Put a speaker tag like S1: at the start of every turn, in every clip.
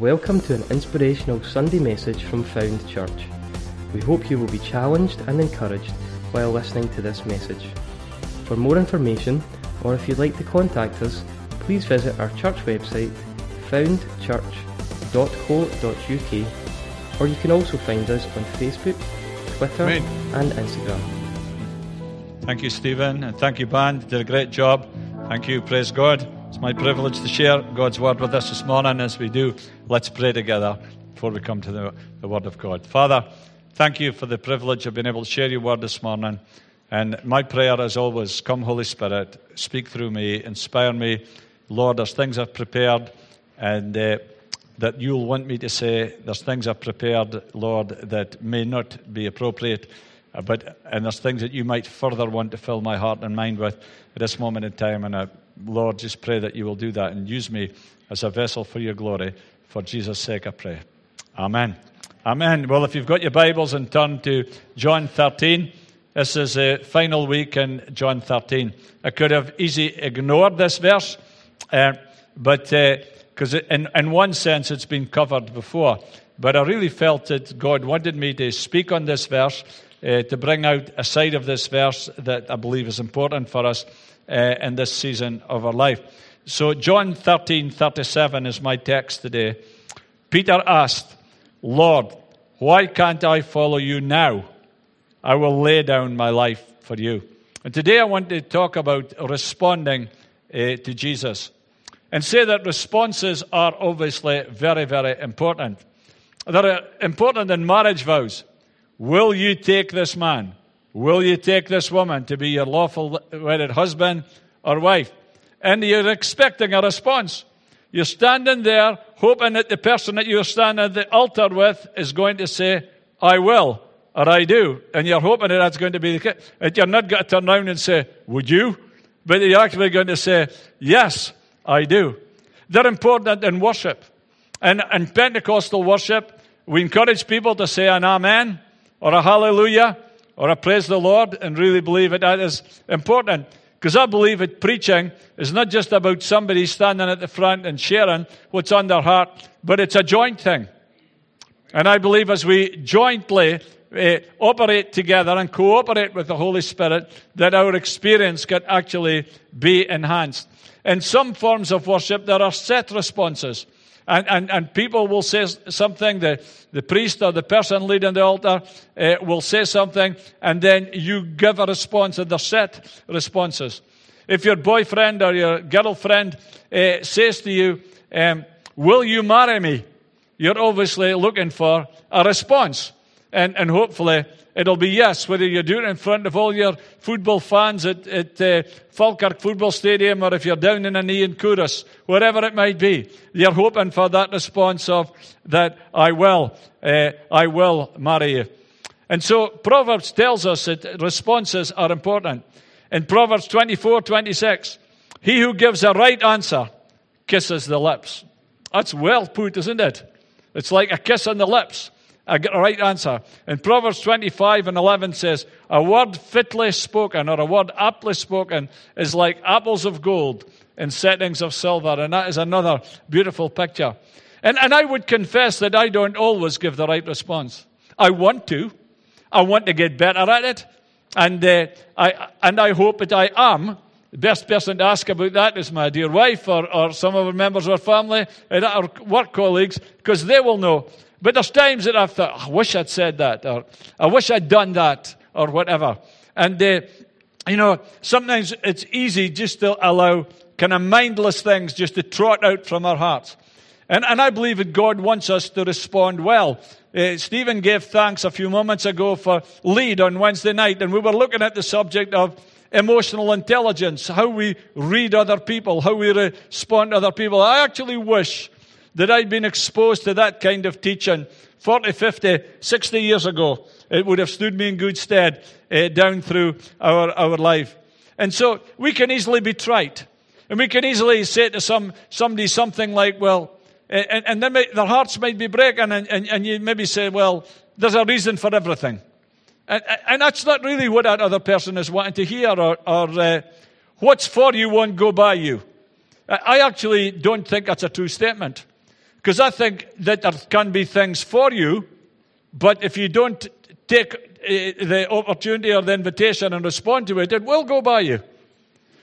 S1: Welcome to an inspirational Sunday message from Found Church. We hope you will be challenged and encouraged while listening to this message. For more information, or if you'd like to contact us, please visit our church website, foundchurch.co.uk, or you can also find us on Facebook, Twitter,
S2: Amen.
S1: and Instagram.
S2: Thank you, Stephen, and thank you, band. You did a great job. Thank you. Praise God. My privilege to share God's word with us this morning. As we do, let's pray together before we come to the, the word of God. Father, thank you for the privilege of being able to share your word this morning. And my prayer, as always, come, Holy Spirit, speak through me, inspire me. Lord, there's things I've prepared and uh, that you'll want me to say. There's things I've prepared, Lord, that may not be appropriate. Uh, but and there's things that you might further want to fill my heart and mind with at this moment in time. And I, Lord, just pray that you will do that and use me as a vessel for your glory. For Jesus' sake, I pray. Amen. Amen. Well, if you've got your Bibles and turn to John 13, this is the final week in John 13. I could have easily ignored this verse, uh, but because in, in one sense it's been covered before. But I really felt that God wanted me to speak on this verse uh, to bring out a side of this verse that I believe is important for us uh, in this season of our life. So, John 13 37 is my text today. Peter asked, Lord, why can't I follow you now? I will lay down my life for you. And today I want to talk about responding uh, to Jesus and say that responses are obviously very, very important. They're important in marriage vows. Will you take this man? Will you take this woman to be your lawful wedded husband or wife? And you're expecting a response. You're standing there hoping that the person that you're standing at the altar with is going to say, I will, or I do. And you're hoping that that's going to be the case. And you're not going to turn around and say, Would you? But you're actually going to say, Yes, I do. They're important in worship. And in Pentecostal worship, we encourage people to say an amen or a hallelujah or I praise the Lord and really believe that that is important. Because I believe that preaching is not just about somebody standing at the front and sharing what's on their heart, but it's a joint thing. And I believe as we jointly uh, operate together and cooperate with the Holy Spirit, that our experience can actually be enhanced. In some forms of worship, there are set responses. And, and, and people will say something, the, the priest or the person leading the altar uh, will say something, and then you give a response, and they're set responses. If your boyfriend or your girlfriend uh, says to you, um, Will you marry me? You're obviously looking for a response. And, and hopefully it'll be yes, whether you do it in front of all your football fans at, at uh, Falkirk Football Stadium or if you're down in a knee in Chorus, wherever it might be. You're hoping for that response of that I will, uh, I will marry you. And so Proverbs tells us that responses are important. In Proverbs 24, 26, he who gives a right answer kisses the lips. That's well put, isn't it? It's like a kiss on the lips a right answer. And Proverbs 25 and 11 says, A word fitly spoken or a word aptly spoken is like apples of gold in settings of silver. And that is another beautiful picture. And, and I would confess that I don't always give the right response. I want to. I want to get better at it. And, uh, I, and I hope that I am. The best person to ask about that is my dear wife or, or some of our members of our family and our work colleagues, because they will know. But there's times that I've thought, I wish I'd said that, or I wish I'd done that, or whatever. And, uh, you know, sometimes it's easy just to allow kind of mindless things just to trot out from our hearts. And, and I believe that God wants us to respond well. Uh, Stephen gave thanks a few moments ago for lead on Wednesday night, and we were looking at the subject of emotional intelligence, how we read other people, how we respond to other people. I actually wish that I'd been exposed to that kind of teaching 40, 50, 60 years ago. It would have stood me in good stead uh, down through our, our life. And so we can easily be trite. And we can easily say to some, somebody something like, well, and, and then may, their hearts might be breaking, and, and, and you maybe say, well, there's a reason for everything. And, and that's not really what that other person is wanting to hear, or, or uh, what's for you won't go by you. I actually don't think that's a true statement. Because I think that there can be things for you, but if you don't take uh, the opportunity or the invitation and respond to it, it will go by you.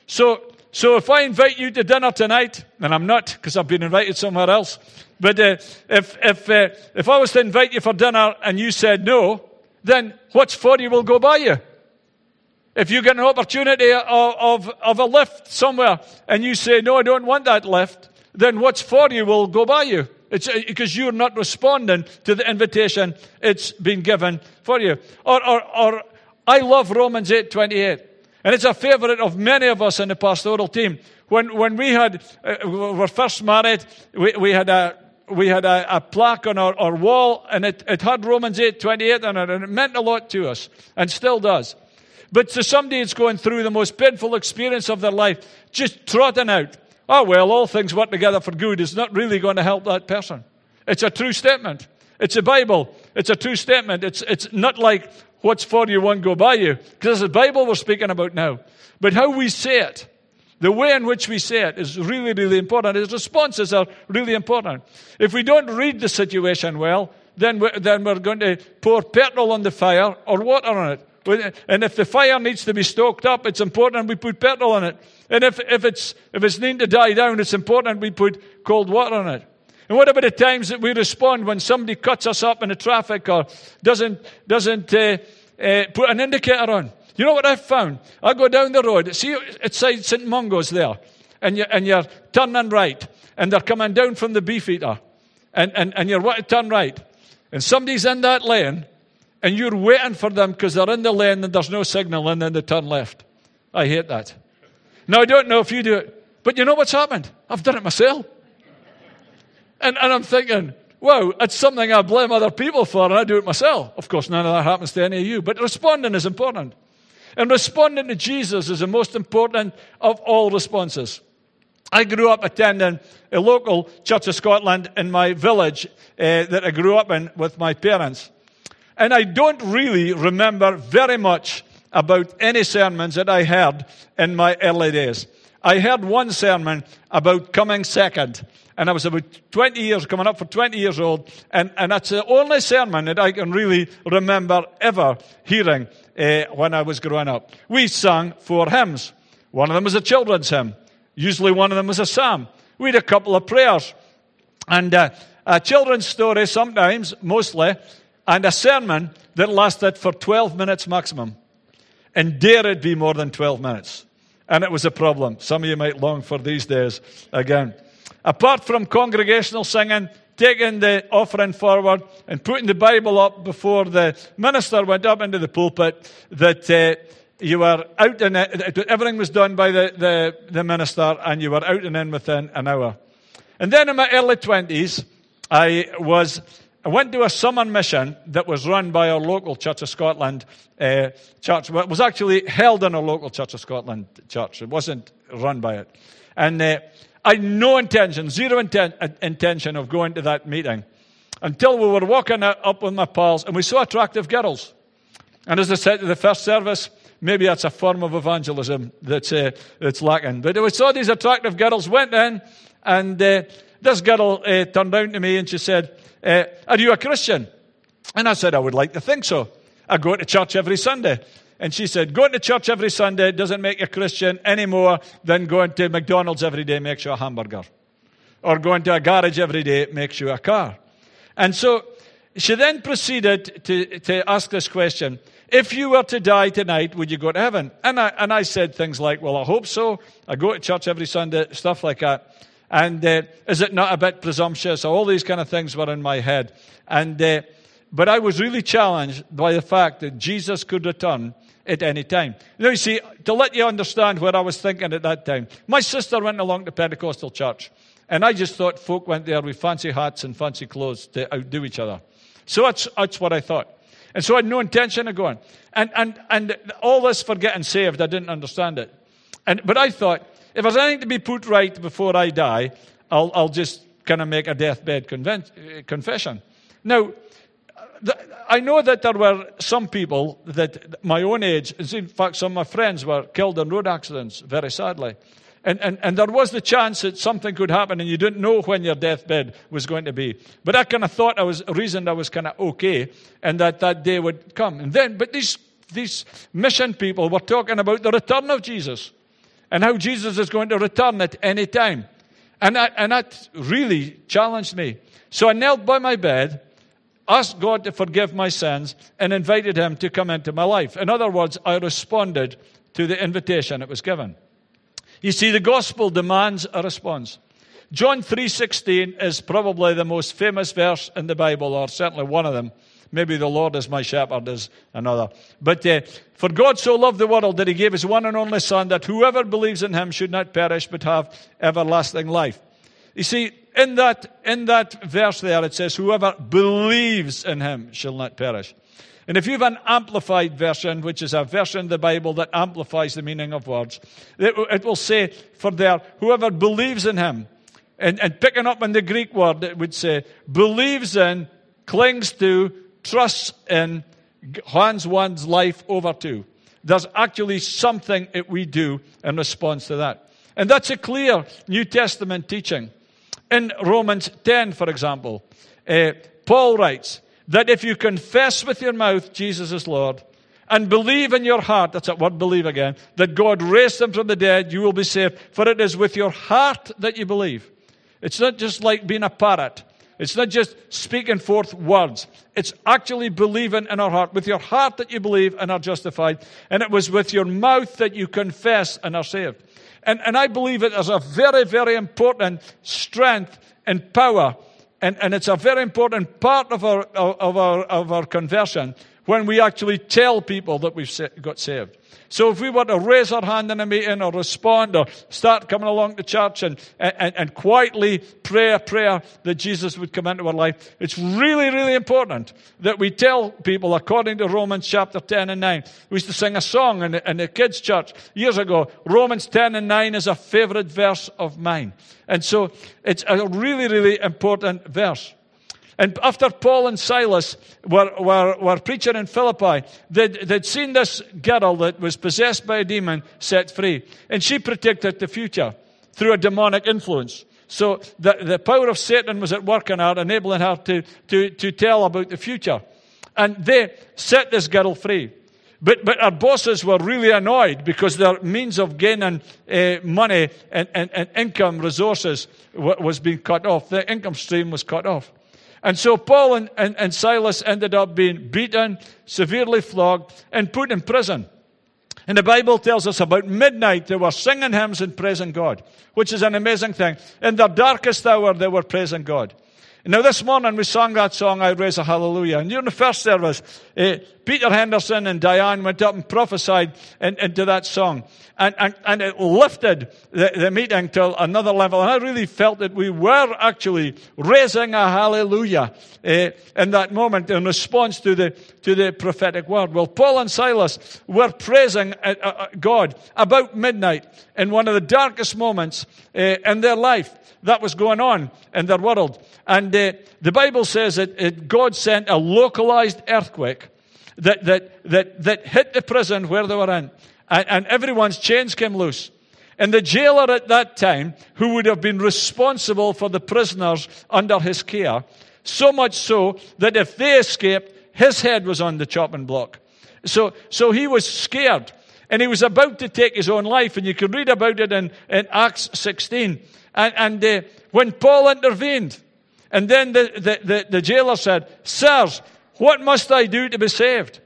S2: So, so if I invite you to dinner tonight, and I'm not because I've been invited somewhere else, but uh, if, if, uh, if I was to invite you for dinner and you said no, then what's for you will go by you. If you get an opportunity of, of, of a lift somewhere and you say, no, I don't want that lift, then what's for you will go by you. It's because you're not responding to the invitation it's been given for you. Or, or, or I love Romans 8 28. And it's a favorite of many of us in the pastoral team. When, when we had, uh, were first married, we, we had a, we had a, a plaque on our, our wall and it, it had Romans 8 28 on it and it meant a lot to us and still does. But to somebody that's going through the most painful experience of their life, just trotting out, oh, well, all things work together for good is not really going to help that person. It's a true statement. It's a Bible. It's a true statement. It's, it's not like what's for you won't go by you, because it's the Bible we're speaking about now. But how we say it, the way in which we say it is really, really important. His responses are really important. If we don't read the situation well, then we're, then we're going to pour petrol on the fire or water on it. And if the fire needs to be stoked up, it's important we put petrol on it. And if, if, it's, if it's needing to die down, it's important we put cold water on it. And what about the times that we respond when somebody cuts us up in the traffic or doesn't, doesn't uh, uh, put an indicator on? You know what I've found? I go down the road, see outside St. Mungo's there, and you're, and you're turning right, and they're coming down from the Beefeater, and, and, and you're to turn right, and somebody's in that lane, and you're waiting for them because they're in the lane and there's no signal and then they turn left. I hate that. Now, I don't know if you do it, but you know what's happened? I've done it myself. And, and I'm thinking, wow, it's something I blame other people for and I do it myself. Of course, none of that happens to any of you, but responding is important. And responding to Jesus is the most important of all responses. I grew up attending a local Church of Scotland in my village uh, that I grew up in with my parents. And I don't really remember very much about any sermons that I heard in my early days. I heard one sermon about coming second, and I was about 20 years, coming up for 20 years old, and, and that's the only sermon that I can really remember ever hearing uh, when I was growing up. We sang four hymns. One of them was a children's hymn. Usually one of them was a psalm. We had a couple of prayers. And uh, a children's story sometimes, mostly, and a sermon that lasted for 12 minutes maximum. And dare it be more than 12 minutes. And it was a problem. Some of you might long for these days again. Apart from congregational singing, taking the offering forward and putting the Bible up before the minister went up into the pulpit, that uh, you were out and everything was done by the, the, the minister and you were out and in within an hour. And then in my early 20s, I was I went to a summer mission that was run by our local Church of Scotland uh, church. Well, it was actually held in a local Church of Scotland church. It wasn't run by it. And uh, I had no intention, zero inten- intention of going to that meeting until we were walking up with my pals and we saw attractive girls. And as I said to the first service, maybe that's a form of evangelism that's, uh, that's lacking. But we saw these attractive girls, went in, and uh, this girl uh, turned around to me and she said, uh, Are you a Christian? And I said, I would like to think so. I go to church every Sunday. And she said, Going to church every Sunday doesn't make you a Christian any more than going to McDonald's every day makes you a hamburger. Or going to a garage every day makes you a car. And so she then proceeded to, to ask this question If you were to die tonight, would you go to heaven? And I, and I said things like, Well, I hope so. I go to church every Sunday, stuff like that. And uh, is it not a bit presumptuous? All these kind of things were in my head. And, uh, but I was really challenged by the fact that Jesus could return at any time. Now, you see, to let you understand what I was thinking at that time, my sister went along to Pentecostal church. And I just thought folk went there with fancy hats and fancy clothes to outdo each other. So that's, that's what I thought. And so I had no intention of going. And, and, and all this for getting saved, I didn't understand it. And, but I thought, if there's anything to be put right before I die, I'll, I'll just kind of make a deathbed conven- uh, confession. Now, I know that there were some people that my own age, in fact, some of my friends were killed in road accidents, very sadly. And, and, and there was the chance that something could happen and you didn't know when your deathbed was going to be. But I kind of thought I was, reasoned I was kind of okay and that that day would come. And then, but these, these mission people were talking about the return of Jesus and how Jesus is going to return at any time. And that, and that really challenged me. So I knelt by my bed, asked God to forgive my sins, and invited Him to come into my life. In other words, I responded to the invitation that was given. You see, the gospel demands a response. John 3.16 is probably the most famous verse in the Bible, or certainly one of them. Maybe the Lord is my shepherd is another. But uh, for God so loved the world that he gave his one and only Son, that whoever believes in him should not perish but have everlasting life. You see, in that, in that verse there, it says, whoever believes in him shall not perish. And if you have an amplified version, which is a version of the Bible that amplifies the meaning of words, it, it will say for there, whoever believes in him, and, and picking up on the Greek word, it would say, believes in, clings to, trusts in, hands one's life over to. There's actually something that we do in response to that. And that's a clear New Testament teaching. In Romans 10, for example, uh, Paul writes, that if you confess with your mouth Jesus is Lord and believe in your heart, that's that word believe again, that God raised him from the dead, you will be saved. For it is with your heart that you believe. It's not just like being a parrot. It's not just speaking forth words. It's actually believing in our heart. With your heart that you believe and are justified. And it was with your mouth that you confess and are saved. And, and I believe it as a very, very important strength and power and, and it's a very important part of our, of, our, of our conversion when we actually tell people that we've got saved. So if we were to raise our hand in a meeting or respond or start coming along to church and, and, and quietly pray a prayer that Jesus would come into our life, it's really, really important that we tell people, according to Romans chapter 10 and 9. We used to sing a song in in the kids' church years ago. Romans 10 and 9 is a favorite verse of mine. And so it's a really, really important verse. And after Paul and Silas were, were, were preaching in Philippi, they'd, they'd seen this girl that was possessed by a demon set free. And she predicted the future through a demonic influence. So the, the power of Satan was at work in her, enabling her to, to, to tell about the future. And they set this girl free. But, but our bosses were really annoyed because their means of gaining uh, money and, and, and income resources was being cut off. The income stream was cut off. And so Paul and, and, and Silas ended up being beaten, severely flogged, and put in prison. And the Bible tells us about midnight they were singing hymns and praising God, which is an amazing thing. In their darkest hour, they were praising God. Now, this morning we sang that song, I Raise a Hallelujah. And during the first service, uh, Peter Henderson and Diane went up and prophesied in, into that song. And, and, and it lifted the, the, meeting to another level. And I really felt that we were actually raising a hallelujah uh, in that moment in response to the, to the prophetic word. Well, Paul and Silas were praising uh, uh God about midnight in one of the darkest moments uh, in their life that was going on in their world. And uh, the Bible says that God sent a localized earthquake that, that, that, that hit the prison where they were in. And, and everyone's chains came loose. And the jailer at that time, who would have been responsible for the prisoners under his care, so much so that if they escaped, his head was on the chopping block. So, so he was scared. And he was about to take his own life. And you can read about it in, in Acts 16. And, and uh, when Paul intervened, and then the, the, the, the jailer said, Sirs, what must I do to be saved?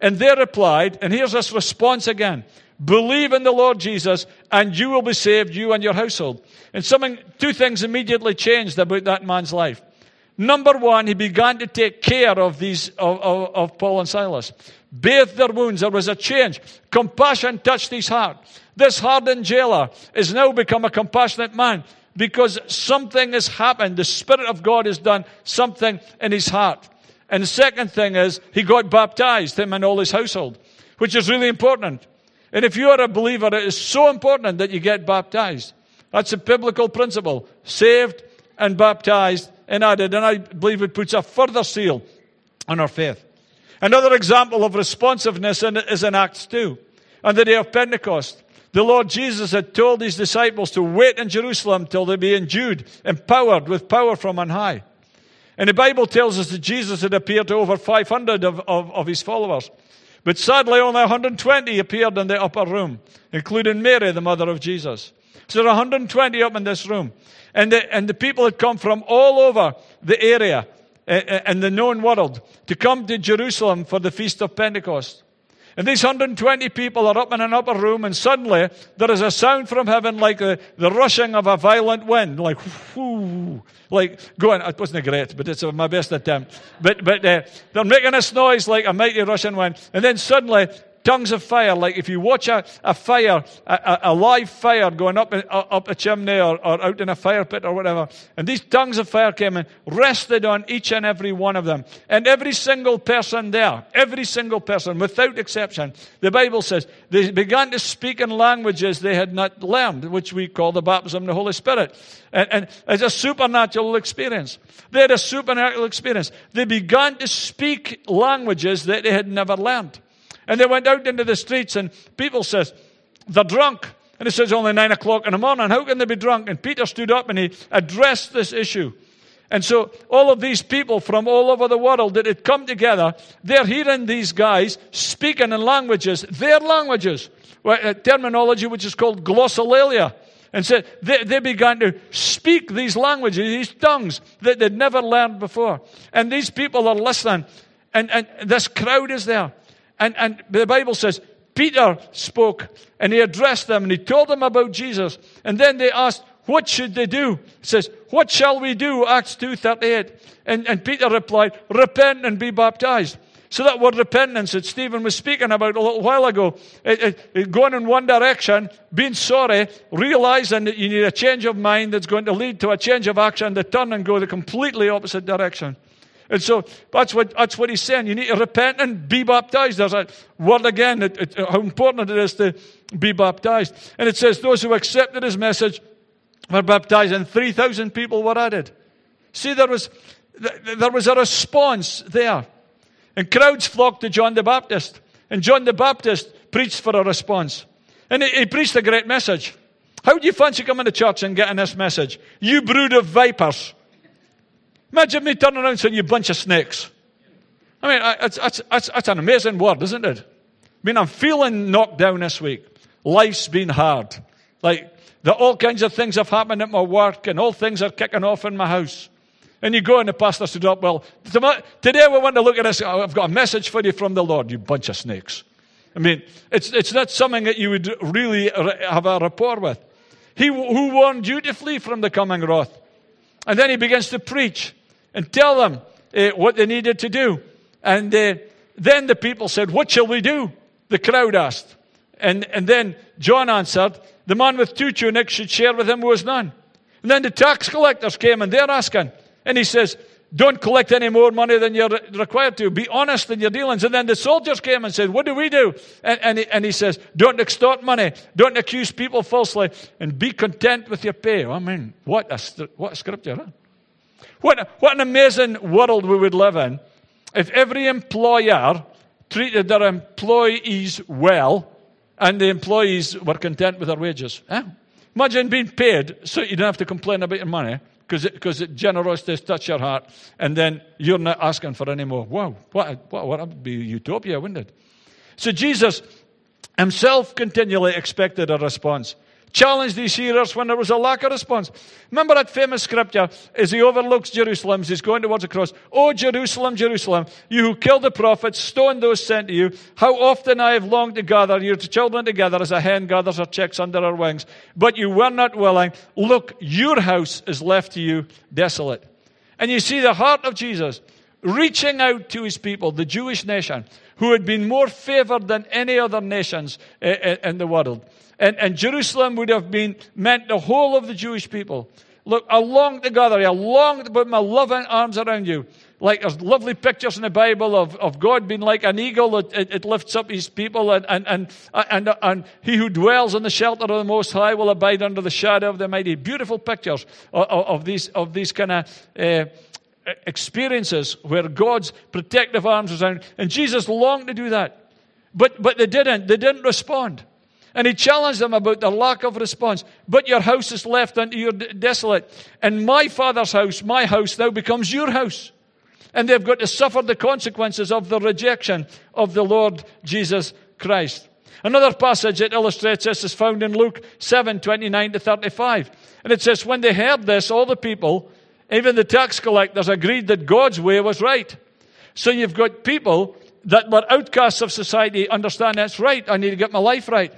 S2: And they replied, and here's this response again believe in the Lord Jesus, and you will be saved, you and your household. And something, two things immediately changed about that man's life. Number one, he began to take care of these of, of, of Paul and Silas, bathed their wounds. There was a change. Compassion touched his heart. This hardened jailer is now become a compassionate man because something has happened. The Spirit of God has done something in his heart. And the second thing is he got baptized, him and all his household, which is really important. And if you are a believer, it is so important that you get baptized. That's a biblical principle. Saved and baptized and added. And I believe it puts a further seal on our faith. Another example of responsiveness is in Acts 2 on the day of Pentecost. The Lord Jesus had told his disciples to wait in Jerusalem till they be endued, empowered with power from on high. And the Bible tells us that Jesus had appeared to over 500 of, of, of his followers. But sadly, only 120 appeared in the upper room, including Mary, the mother of Jesus. So there are 120 up in this room. And the, and the people had come from all over the area eh, eh, and the known world to come to Jerusalem for the Feast of Pentecost. And these 120 people are up in an upper room, and suddenly there is a sound from heaven like the, the rushing of a violent wind, like whoo, like going. It wasn't great, but it's my best attempt. But but uh, they're making this noise like a mighty rushing wind, and then suddenly tongues of fire, like if you watch a, a fire, a, a, live fire going up, uh, up a chimney or, or out in a fire pit or whatever. And these tongues of fire came and rested on each and every one of them. And every single person there, every single person, without exception, the Bible says they began to speak in languages they had not learned, which we call the baptism of the Holy Spirit. And, and it's a supernatural experience. They had a supernatural experience. They began to speak languages that they had never learned. And they went out into the streets and people says, they're drunk. And it says only nine o'clock in the morning. How can they be drunk? And Peter stood up and he addressed this issue. And so all of these people from all over the world that had come together, they're hearing these guys speaking in languages, their languages, terminology which is called glossolalia. And so they, they began to speak these languages, these tongues that they'd never learned before. And these people are listening. And, and this crowd is there. And, and the Bible says, Peter spoke and he addressed them and he told them about Jesus. And then they asked, what should they do? It says, what shall we do? Acts 2.38. And, and Peter replied, repent and be baptized. So that word repentance that Stephen was speaking about a little while ago, it, it, it going in one direction, being sorry, realizing that you need a change of mind that's going to lead to a change of action to turn and go the completely opposite direction. And so that's what, that's what he's saying. You need to repent and be baptized. There's a word again, it, it, how important it is to be baptized. And it says, those who accepted his message were baptized, and 3,000 people were added. See, there was, there was a response there. And crowds flocked to John the Baptist. And John the Baptist preached for a response. And he, he preached a great message. How do you fancy coming to church and getting this message? You brood of vipers. Imagine me turning around and saying, You bunch of snakes. I mean, it's, an amazing word, isn't it? I mean, I'm feeling knocked down this week. Life's been hard. Like, all kinds of things have happened at my work, and all things are kicking off in my house. And you go, and the pastor stood up, oh, Well, today we want to look at this. I've got a message for you from the Lord, you bunch of snakes. I mean, it's, it's not something that you would really have a rapport with. He who warned you to flee from the coming wrath. And then he begins to preach and tell them uh, what they needed to do. And uh, then the people said, What shall we do? The crowd asked. And, and then John answered, The man with two tunics should share with him who has none. And then the tax collectors came and they're asking. And he says, Don't collect any more money than you're required to. Be honest in your dealings. And then the soldiers came and said, What do we do? And, and, he, and he says, Don't extort money. Don't accuse people falsely. And be content with your pay. I mean, what a, what a scripture, huh? What, what an amazing world we would live in if every employer treated their employees well and the employees were content with their wages. Eh? Imagine being paid so you don't have to complain about your money because generosity touch your heart and then you're not asking for any more. Wow, what, what, what would be utopia, wouldn't it? So Jesus himself continually expected a response challenged these hearers when there was a lack of response. Remember that famous scripture as he overlooks Jerusalem, as he's going towards the cross. Oh, Jerusalem, Jerusalem, you who killed the prophets, stoned those sent to you. How often I have longed to gather your children together as a hen gathers her chicks under her wings. But you were not willing. Look, your house is left to you desolate. And you see the heart of Jesus reaching out to his people, the Jewish nation, who had been more favored than any other nations eh, eh, in the world. And, and Jerusalem would have been meant the whole of the Jewish people. Look, I long to gather you. I long to put my loving arms around you. Like there's lovely pictures in the Bible of, of God being like an eagle. It, it, it lifts up his people and, and, and, and, and he who dwells in the shelter of the Most High will abide under the shadow of the Mighty. Beautiful pictures of, of, of these, of these kind of, uh, experiences where God's protective arms was around. And Jesus longed to do that. But, but they didn't. They didn't respond. And he challenged them about their lack of response. But your house is left unto you desolate. And my father's house, my house, now becomes your house. And they've got to suffer the consequences of the rejection of the Lord Jesus Christ. Another passage that illustrates this is found in Luke 7 29 to 35. And it says, When they heard this, all the people, even the tax collectors, agreed that God's way was right. So you've got people that were outcasts of society understand that's right. I need to get my life right.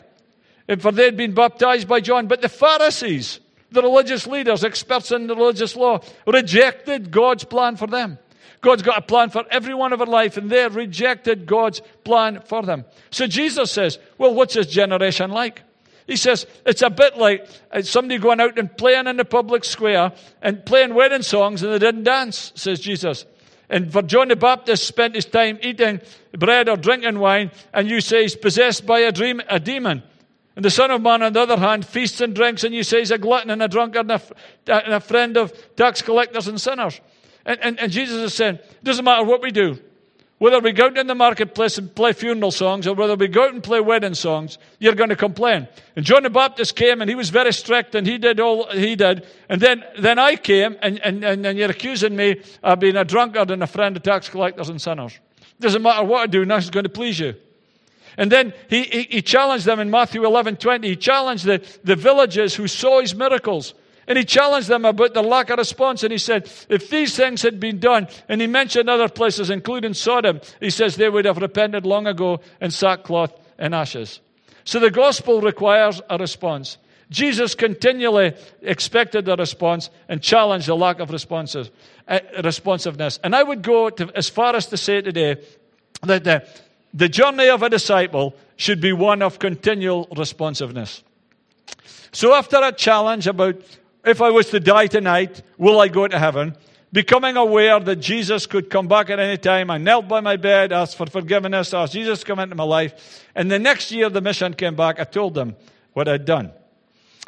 S2: And for they'd been baptized by John. But the Pharisees, the religious leaders, experts in the religious law, rejected God's plan for them. God's got a plan for every one of our life, and they rejected God's plan for them. So Jesus says, Well, what's this generation like? He says, It's a bit like uh, somebody going out and playing in the public square and playing wedding songs and they didn't dance, says Jesus. And for John the Baptist spent his time eating bread or drinking wine, and you say he's possessed by a, dream, a demon. And the Son of Man, on the other hand, feasts and drinks, and you say he's a glutton and a drunkard and a, and a friend of tax collectors and sinners. And, and, and Jesus is saying, it doesn't matter what we do. Whether we go out in the marketplace and play funeral songs or whether we go out and play wedding songs, you're going to complain. And John the Baptist came and he was very strict and he did all he did. And then, then I came and, and, and, and you're accusing me of being a drunkard and a friend of tax collectors and sinners. It doesn't matter what I do, nothing's going to please you. And then he, he, he challenged them in Matthew 11, 20. He challenged the, the villagers who saw his miracles. And he challenged them about the lack of response. And he said, if these things had been done, and he mentioned other places, including Sodom, he says they would have repented long ago in sackcloth and ashes. So the gospel requires a response. Jesus continually expected a response and challenged the lack of responses, uh, responsiveness. And I would go to, as far as to say today that the, the journey of a disciple should be one of continual responsiveness. So after a challenge about if I was to die tonight, will I go to heaven? Becoming aware that Jesus could come back at any time, I knelt by my bed, asked for forgiveness, asked Jesus to come into my life. And the next year the mission came back, I told them what I'd done.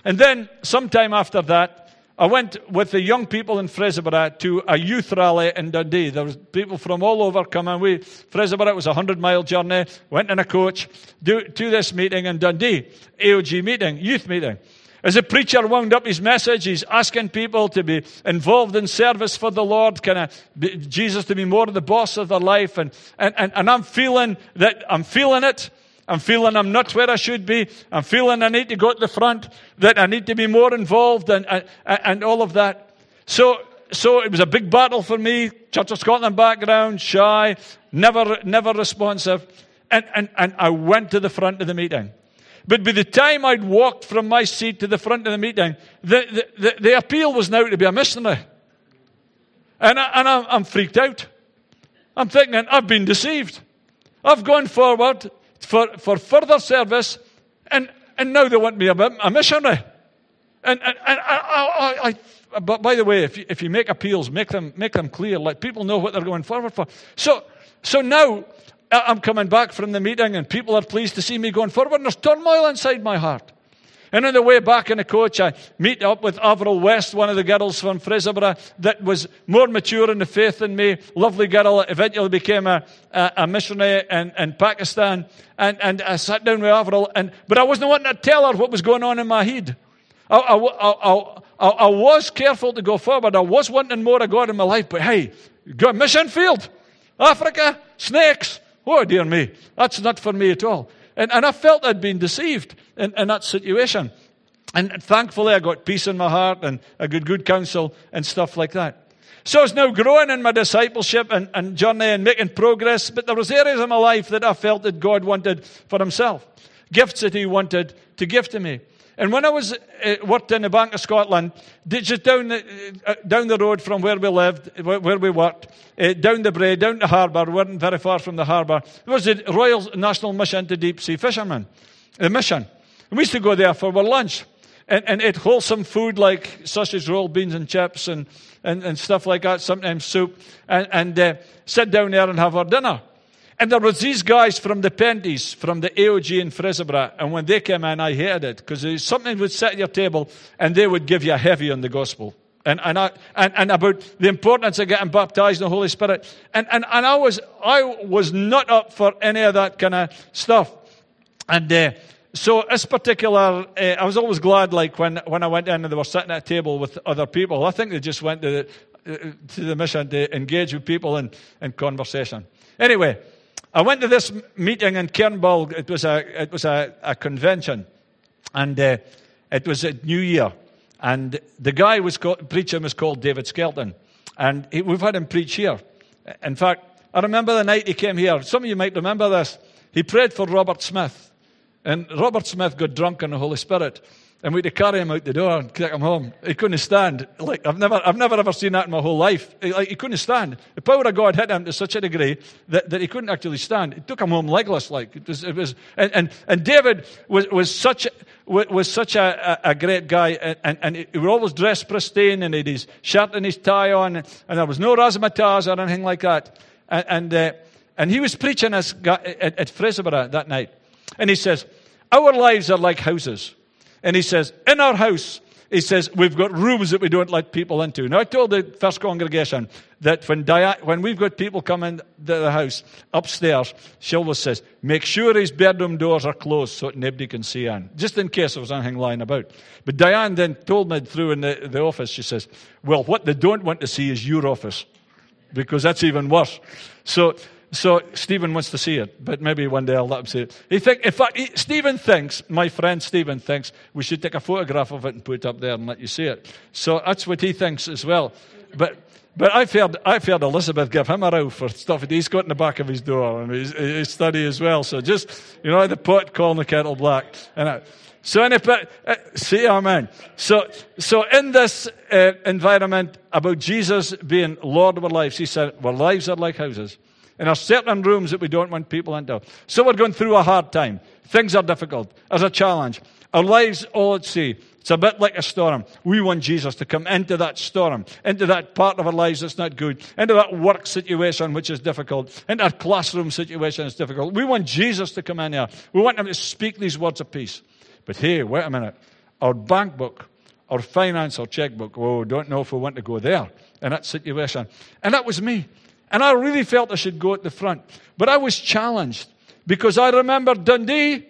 S2: And then, sometime after that, I went with the young people in Fraserburgh to a youth rally in Dundee. There was people from all over coming. We, Fraserburgh was a hundred mile journey. Went in a coach to, to this meeting in Dundee, AOG meeting, youth meeting. As the preacher wound up his message, he's asking people to be involved in service for the Lord, kind of Jesus to be more the boss of their life. And, and, and, and I'm feeling that I'm feeling it. I'm feeling I'm not where I should be. I'm feeling I need to go to the front, that I need to be more involved and, and, and all of that. So, so it was a big battle for me. Church of Scotland background, shy, never, never responsive. And, and, and I went to the front of the meeting. But by the time I'd walked from my seat to the front of the meeting, the, the, the, the appeal was now to be a missionary. And, I, and I'm, I'm freaked out. I'm thinking, I've been deceived. I've gone forward for, for further service, and, and now they want me a, missionary. And, and, and I, I, I, but by the way, if you, if you make appeals, make them, make them clear. Let people know what they're going forward for. So, so now I'm coming back from the meeting and people are pleased to see me going forward and there's turmoil inside my heart. And on the way back in the coach, I meet up with Avril West, one of the girls from Fraserburgh that was more mature in the faith than me. Lovely girl, eventually became a, a, a missionary in, in Pakistan. And, and I sat down with Avril, and, but I wasn't wanting to tell her what was going on in my head. I, I, I, I, was careful to go forward. I was wanting more of God in my life, but hey, go mission field, Africa, snakes, Oh, dear me, that's not for me at all. And, and I felt I'd been deceived in, in that situation. And thankfully, I got peace in my heart and I got good counsel and stuff like that. So I was now growing in my discipleship and, and journey and making progress, but there was areas in my life that I felt that God wanted for himself. Gifts that he wanted to give to me. And when I was uh, worked in the Bank of Scotland, just down the, uh, down the road from where we lived, where, we worked, uh, down the Brae, down the harbour, we weren't very far from the harbour, there was the Royal National Mission to Deep Sea Fishermen, the mission. And we used to go there for our lunch and, and eat wholesome food like sausage roll, beans and chips and, and, and stuff like that, sometimes soup, and, and uh, sit down there and have our dinner. And there was these guys from the Penties, from the AOG in Fraserburgh, and when they came in, I hated it because something would at your table and they would give you a heavy on the gospel. And, and, I, and, and about the importance of getting baptized in the Holy Spirit. And, and, and I, was, I was not up for any of that kind of stuff. And uh, so this particular, uh, I was always glad, like when, when I went in and they were sitting at a table with other people. I think they just went to the, uh, to the mission to engage with people in, in conversation. Anyway, I went to this meeting in Cairnbulg. It was a, it was a, a convention, and uh, it was at New Year. And the guy was called, preaching was called David Skelton, and he, we've had him preach here. In fact, I remember the night he came here. Some of you might remember this. He prayed for Robert Smith, and Robert Smith got drunk on the Holy Spirit. And we had to carry him out the door and take him home. He couldn't stand. Like I've never, I've never ever seen that in my whole life. He, like he couldn't stand. The power of God hit him to such a degree that, that he couldn't actually stand. It took him home legless. Like it was, it was. And, and, and David was, was such was such a, a, great guy, and, and, he was always dressed pristine, and he had his shirt and his tie on, and there was no razzmatazz or anything like that. And and, uh, and he was preaching at, at Fraserburgh that night, and he says, "Our lives are like houses." And he says, In our house, he says, we've got rooms that we don't let people into. Now, I told the first congregation that when, Diane, when we've got people coming to the house upstairs, she always says, make sure his bedroom doors are closed so that nobody can see in, just in case there was anything lying about. But Diane then told me through in the, the office, she says, well, what they don't want to see is your office, because that's even worse. So so Stephen wants to see it, but maybe one day I'll let him see it. He think, in fact, he, Stephen thinks, my friend Stephen thinks, we should take a photograph of it and put it up there and let you see it. So that's what he thinks as well. But but I've heard, I've heard Elizabeth give him a row for stuff that he's got in the back of his door and his, his study as well. So just, you know, the pot calling the kettle black. And I, so, in a, uh, say amen. So, so in this uh, environment about Jesus being Lord of our lives, he said, our lives are like houses. And there's certain rooms that we don't want people into. So we're going through a hard time. Things are difficult. There's a challenge. Our lives oh, all at sea. It's a bit like a storm. We want Jesus to come into that storm, into that part of our lives that's not good, into that work situation which is difficult, into that classroom situation that's difficult. We want Jesus to come in here. We want him to speak these words of peace. But hey, wait a minute. Our bank book, our finance, our checkbook, oh, don't know if we want to go there in that situation. And that was me. And I really felt I should go at the front. But I was challenged because I remember Dundee.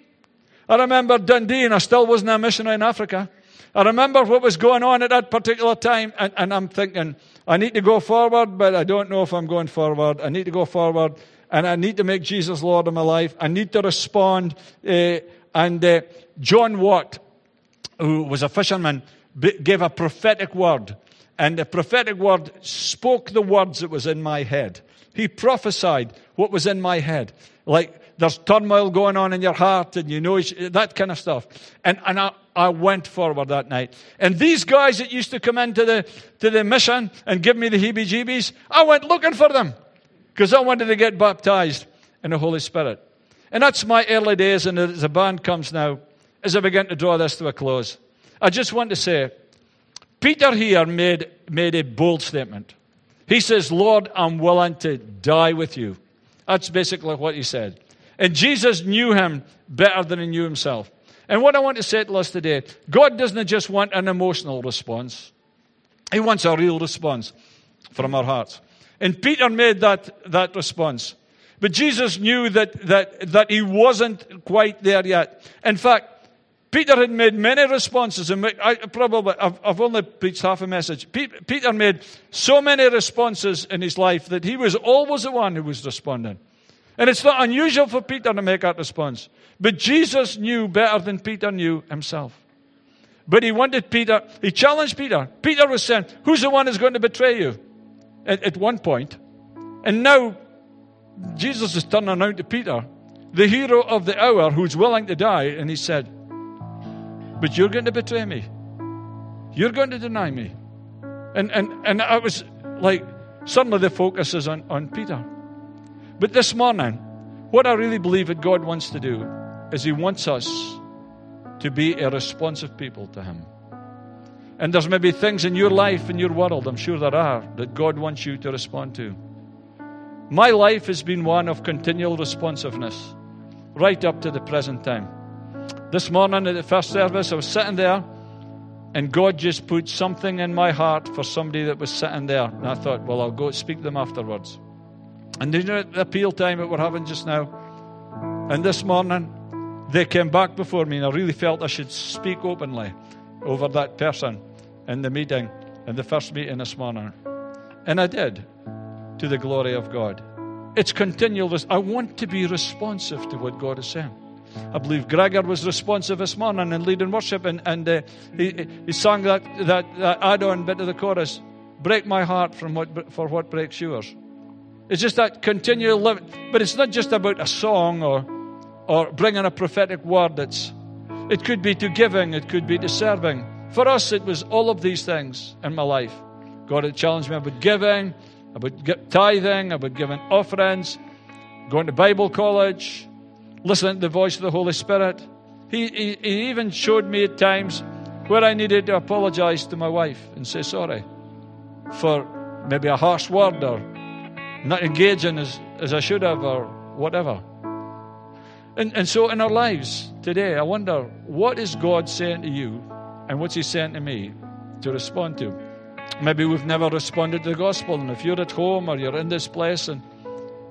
S2: I remember Dundee, and I still wasn't a missionary in Africa. I remember what was going on at that particular time, and, and I'm thinking, I need to go forward, but I don't know if I'm going forward. I need to go forward, and I need to make Jesus Lord of my life. I need to respond. Uh, and uh, John Watt, who was a fisherman, gave a prophetic word and the prophetic word spoke the words that was in my head. He prophesied what was in my head. Like there's turmoil going on in your heart and you know that kind of stuff. And, and I, I went forward that night. And these guys that used to come into the, to the mission and give me the heebie jeebies, I went looking for them because I wanted to get baptized in the Holy Spirit. And that's my early days. And as the band comes now, as I begin to draw this to a close, I just want to say, Peter here made, made a bold statement. He says, Lord, I'm willing to die with you. That's basically what he said. And Jesus knew him better than he knew himself. And what I want to say to us today God doesn't just want an emotional response, He wants a real response from our hearts. And Peter made that, that response. But Jesus knew that, that, that he wasn't quite there yet. In fact, Peter had made many responses, and I probably I've, I've only preached half a message. Peter made so many responses in his life that he was always the one who was responding. And it's not unusual for Peter to make that response. But Jesus knew better than Peter knew himself. But he wanted Peter, he challenged Peter. Peter was saying, Who's the one who's going to betray you? At, at one point. And now Jesus is turning around to Peter, the hero of the hour who's willing to die, and he said, but you're going to betray me. You're going to deny me. And, and, and I was like, suddenly the focus is on, on Peter. But this morning, what I really believe that God wants to do is He wants us to be a responsive people to Him. And there's maybe things in your life, in your world, I'm sure there are, that God wants you to respond to. My life has been one of continual responsiveness right up to the present time. This morning at the first service, I was sitting there, and God just put something in my heart for somebody that was sitting there. And I thought, well, I'll go speak to them afterwards. And you know the appeal time that we're having just now? And this morning, they came back before me, and I really felt I should speak openly over that person in the meeting, in the first meeting this morning. And I did, to the glory of God. It's continual. I want to be responsive to what God is saying. I believe Gregor was responsive this morning in leading worship, and, and uh, he, he sang that, that, that add on bit of the chorus Break my heart from what, for what breaks yours. It's just that continual living. But it's not just about a song or, or bringing a prophetic word. It's, it could be to giving, it could be to serving. For us, it was all of these things in my life. God had challenged me about giving, about tithing, about giving offerings, going to Bible college, listening to the voice of the Holy Spirit. He, he, he even showed me at times where I needed to apologize to my wife and say sorry for maybe a harsh word or not engaging as, as I should have or whatever. And, and so in our lives today, I wonder what is God saying to you and what's He saying to me to respond to? Maybe we've never responded to the gospel, and if you're at home or you're in this place and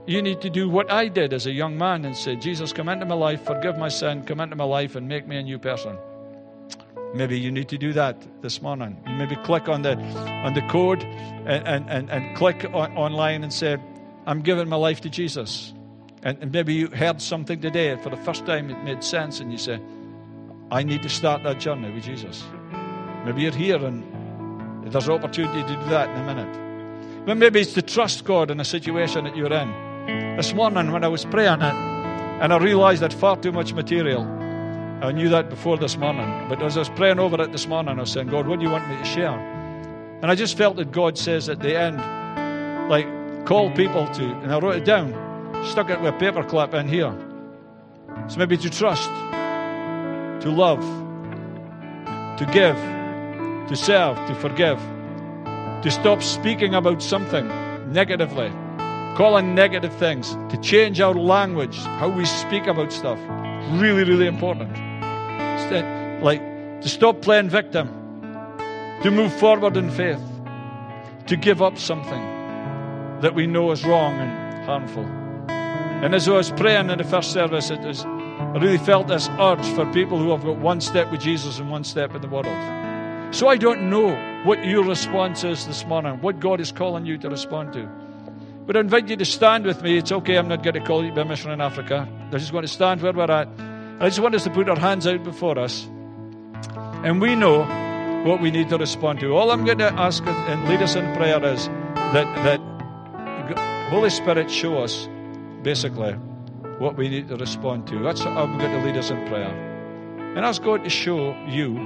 S2: you need to do what I did as a young man and say, Jesus, come into my life, forgive my sin, come into my life, and make me a new person. Maybe you need to do that this morning. Maybe click on the on the code and, and, and, click on, online and say, I'm giving my life to Jesus. And, and maybe you heard something today for the first time, it made sense, and you say, I need to start that journey with Jesus. Maybe you're here and there's an opportunity to do that in a minute. But maybe it's to trust God in a situation that you're in. This morning when I was praying it, and I realized that far too much material I knew that before this morning. But as I was praying over it this morning, I was saying, God, what do you want me to share? And I just felt that God says at the end, like, call people to, and I wrote it down, stuck it with a paper clip in here. So maybe to trust, to love, to give, to serve, to forgive, to stop speaking about something negatively, calling negative things, to change our language, how we speak about stuff. Really, really important. Like to stop playing victim, to move forward in faith, to give up something that we know is wrong and harmful. And as I was praying in the first service, it was, I really felt this urge for people who have got one step with Jesus and one step in the world. So I don't know what your response is this morning, what God is calling you to respond to. But I invite you to stand with me. It's okay, I'm not going to call you to be a mission in Africa. I'm just going to stand where we're at. I just want us to put our hands out before us. And we know what we need to respond to. All I'm going to ask and lead us in prayer is that, that Holy Spirit show us basically what we need to respond to. That's how I'm going to lead us in prayer. And ask God to show you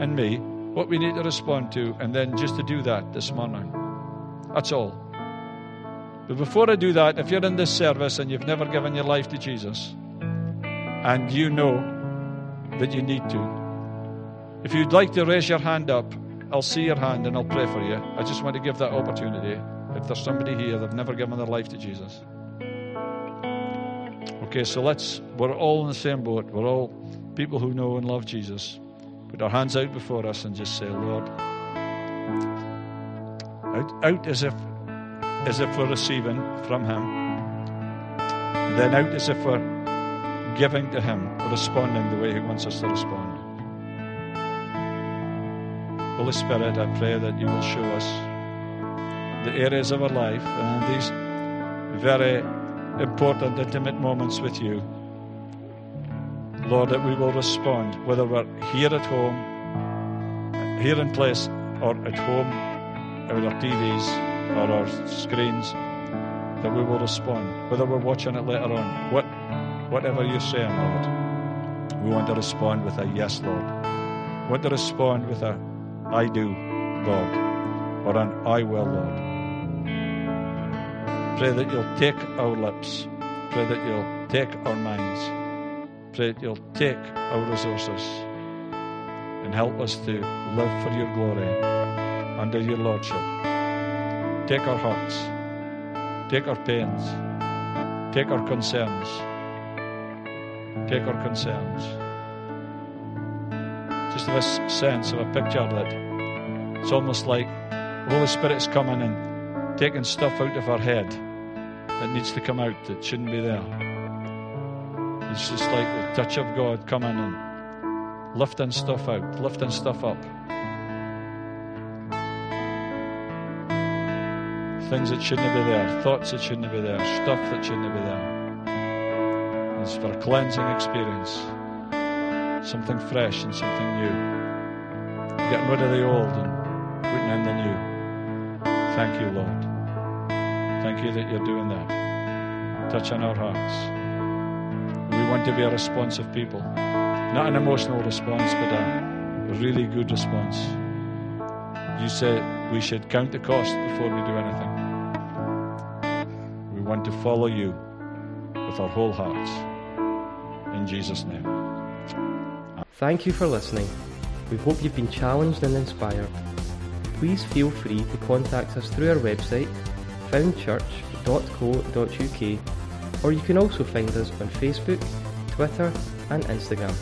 S2: and me what we need to respond to, and then just to do that this morning. That's all. But before I do that, if you're in this service and you've never given your life to Jesus, and you know that you need to, if you'd like to raise your hand up, I'll see your hand and I'll pray for you. I just want to give that opportunity. If there's somebody here that's never given their life to Jesus. Okay, so let's, we're all in the same boat. We're all people who know and love Jesus. Put our hands out before us and just say, Lord, out, out as if as if we're receiving from Him, then out as if we're giving to Him, responding the way He wants us to respond. Holy Spirit, I pray that you will show us the areas of our life and these very important, intimate moments with you. Lord, that we will respond, whether we're here at home, here in place, or at home, with our TVs or our screens, that we will respond. Whether we're watching it later on, what, whatever you're saying, Lord, we want to respond with a yes, Lord. We want to respond with a I do, Lord, or an I will, Lord. Pray that you'll take our lips. Pray that you'll take our minds. Pray that you'll take our resources and help us to live for your glory under your lordship. Take our hearts, take our pains, take our concerns, take our concerns. Just this sense of a picture that it's almost like the Holy Spirit's coming and taking stuff out of our head that needs to come out that shouldn't be there. It's just like the touch of God coming and lifting stuff out, lifting stuff up. Things that shouldn't be there, thoughts that shouldn't be there, stuff that shouldn't be there. It's for a cleansing experience. Something fresh and something new. Getting rid of the old and putting in the new. Thank you, Lord. Thank you that you're doing that. Touching our hearts. We want to be a responsive people. Not an emotional response, but a really good response. You said we should count the cost before we do anything. Want to follow you with our whole hearts. In Jesus' name.
S1: Thank you for listening. We hope you've been challenged and inspired. Please feel free to contact us through our website, foundchurch.co.uk, or you can also find us on Facebook, Twitter, and Instagram.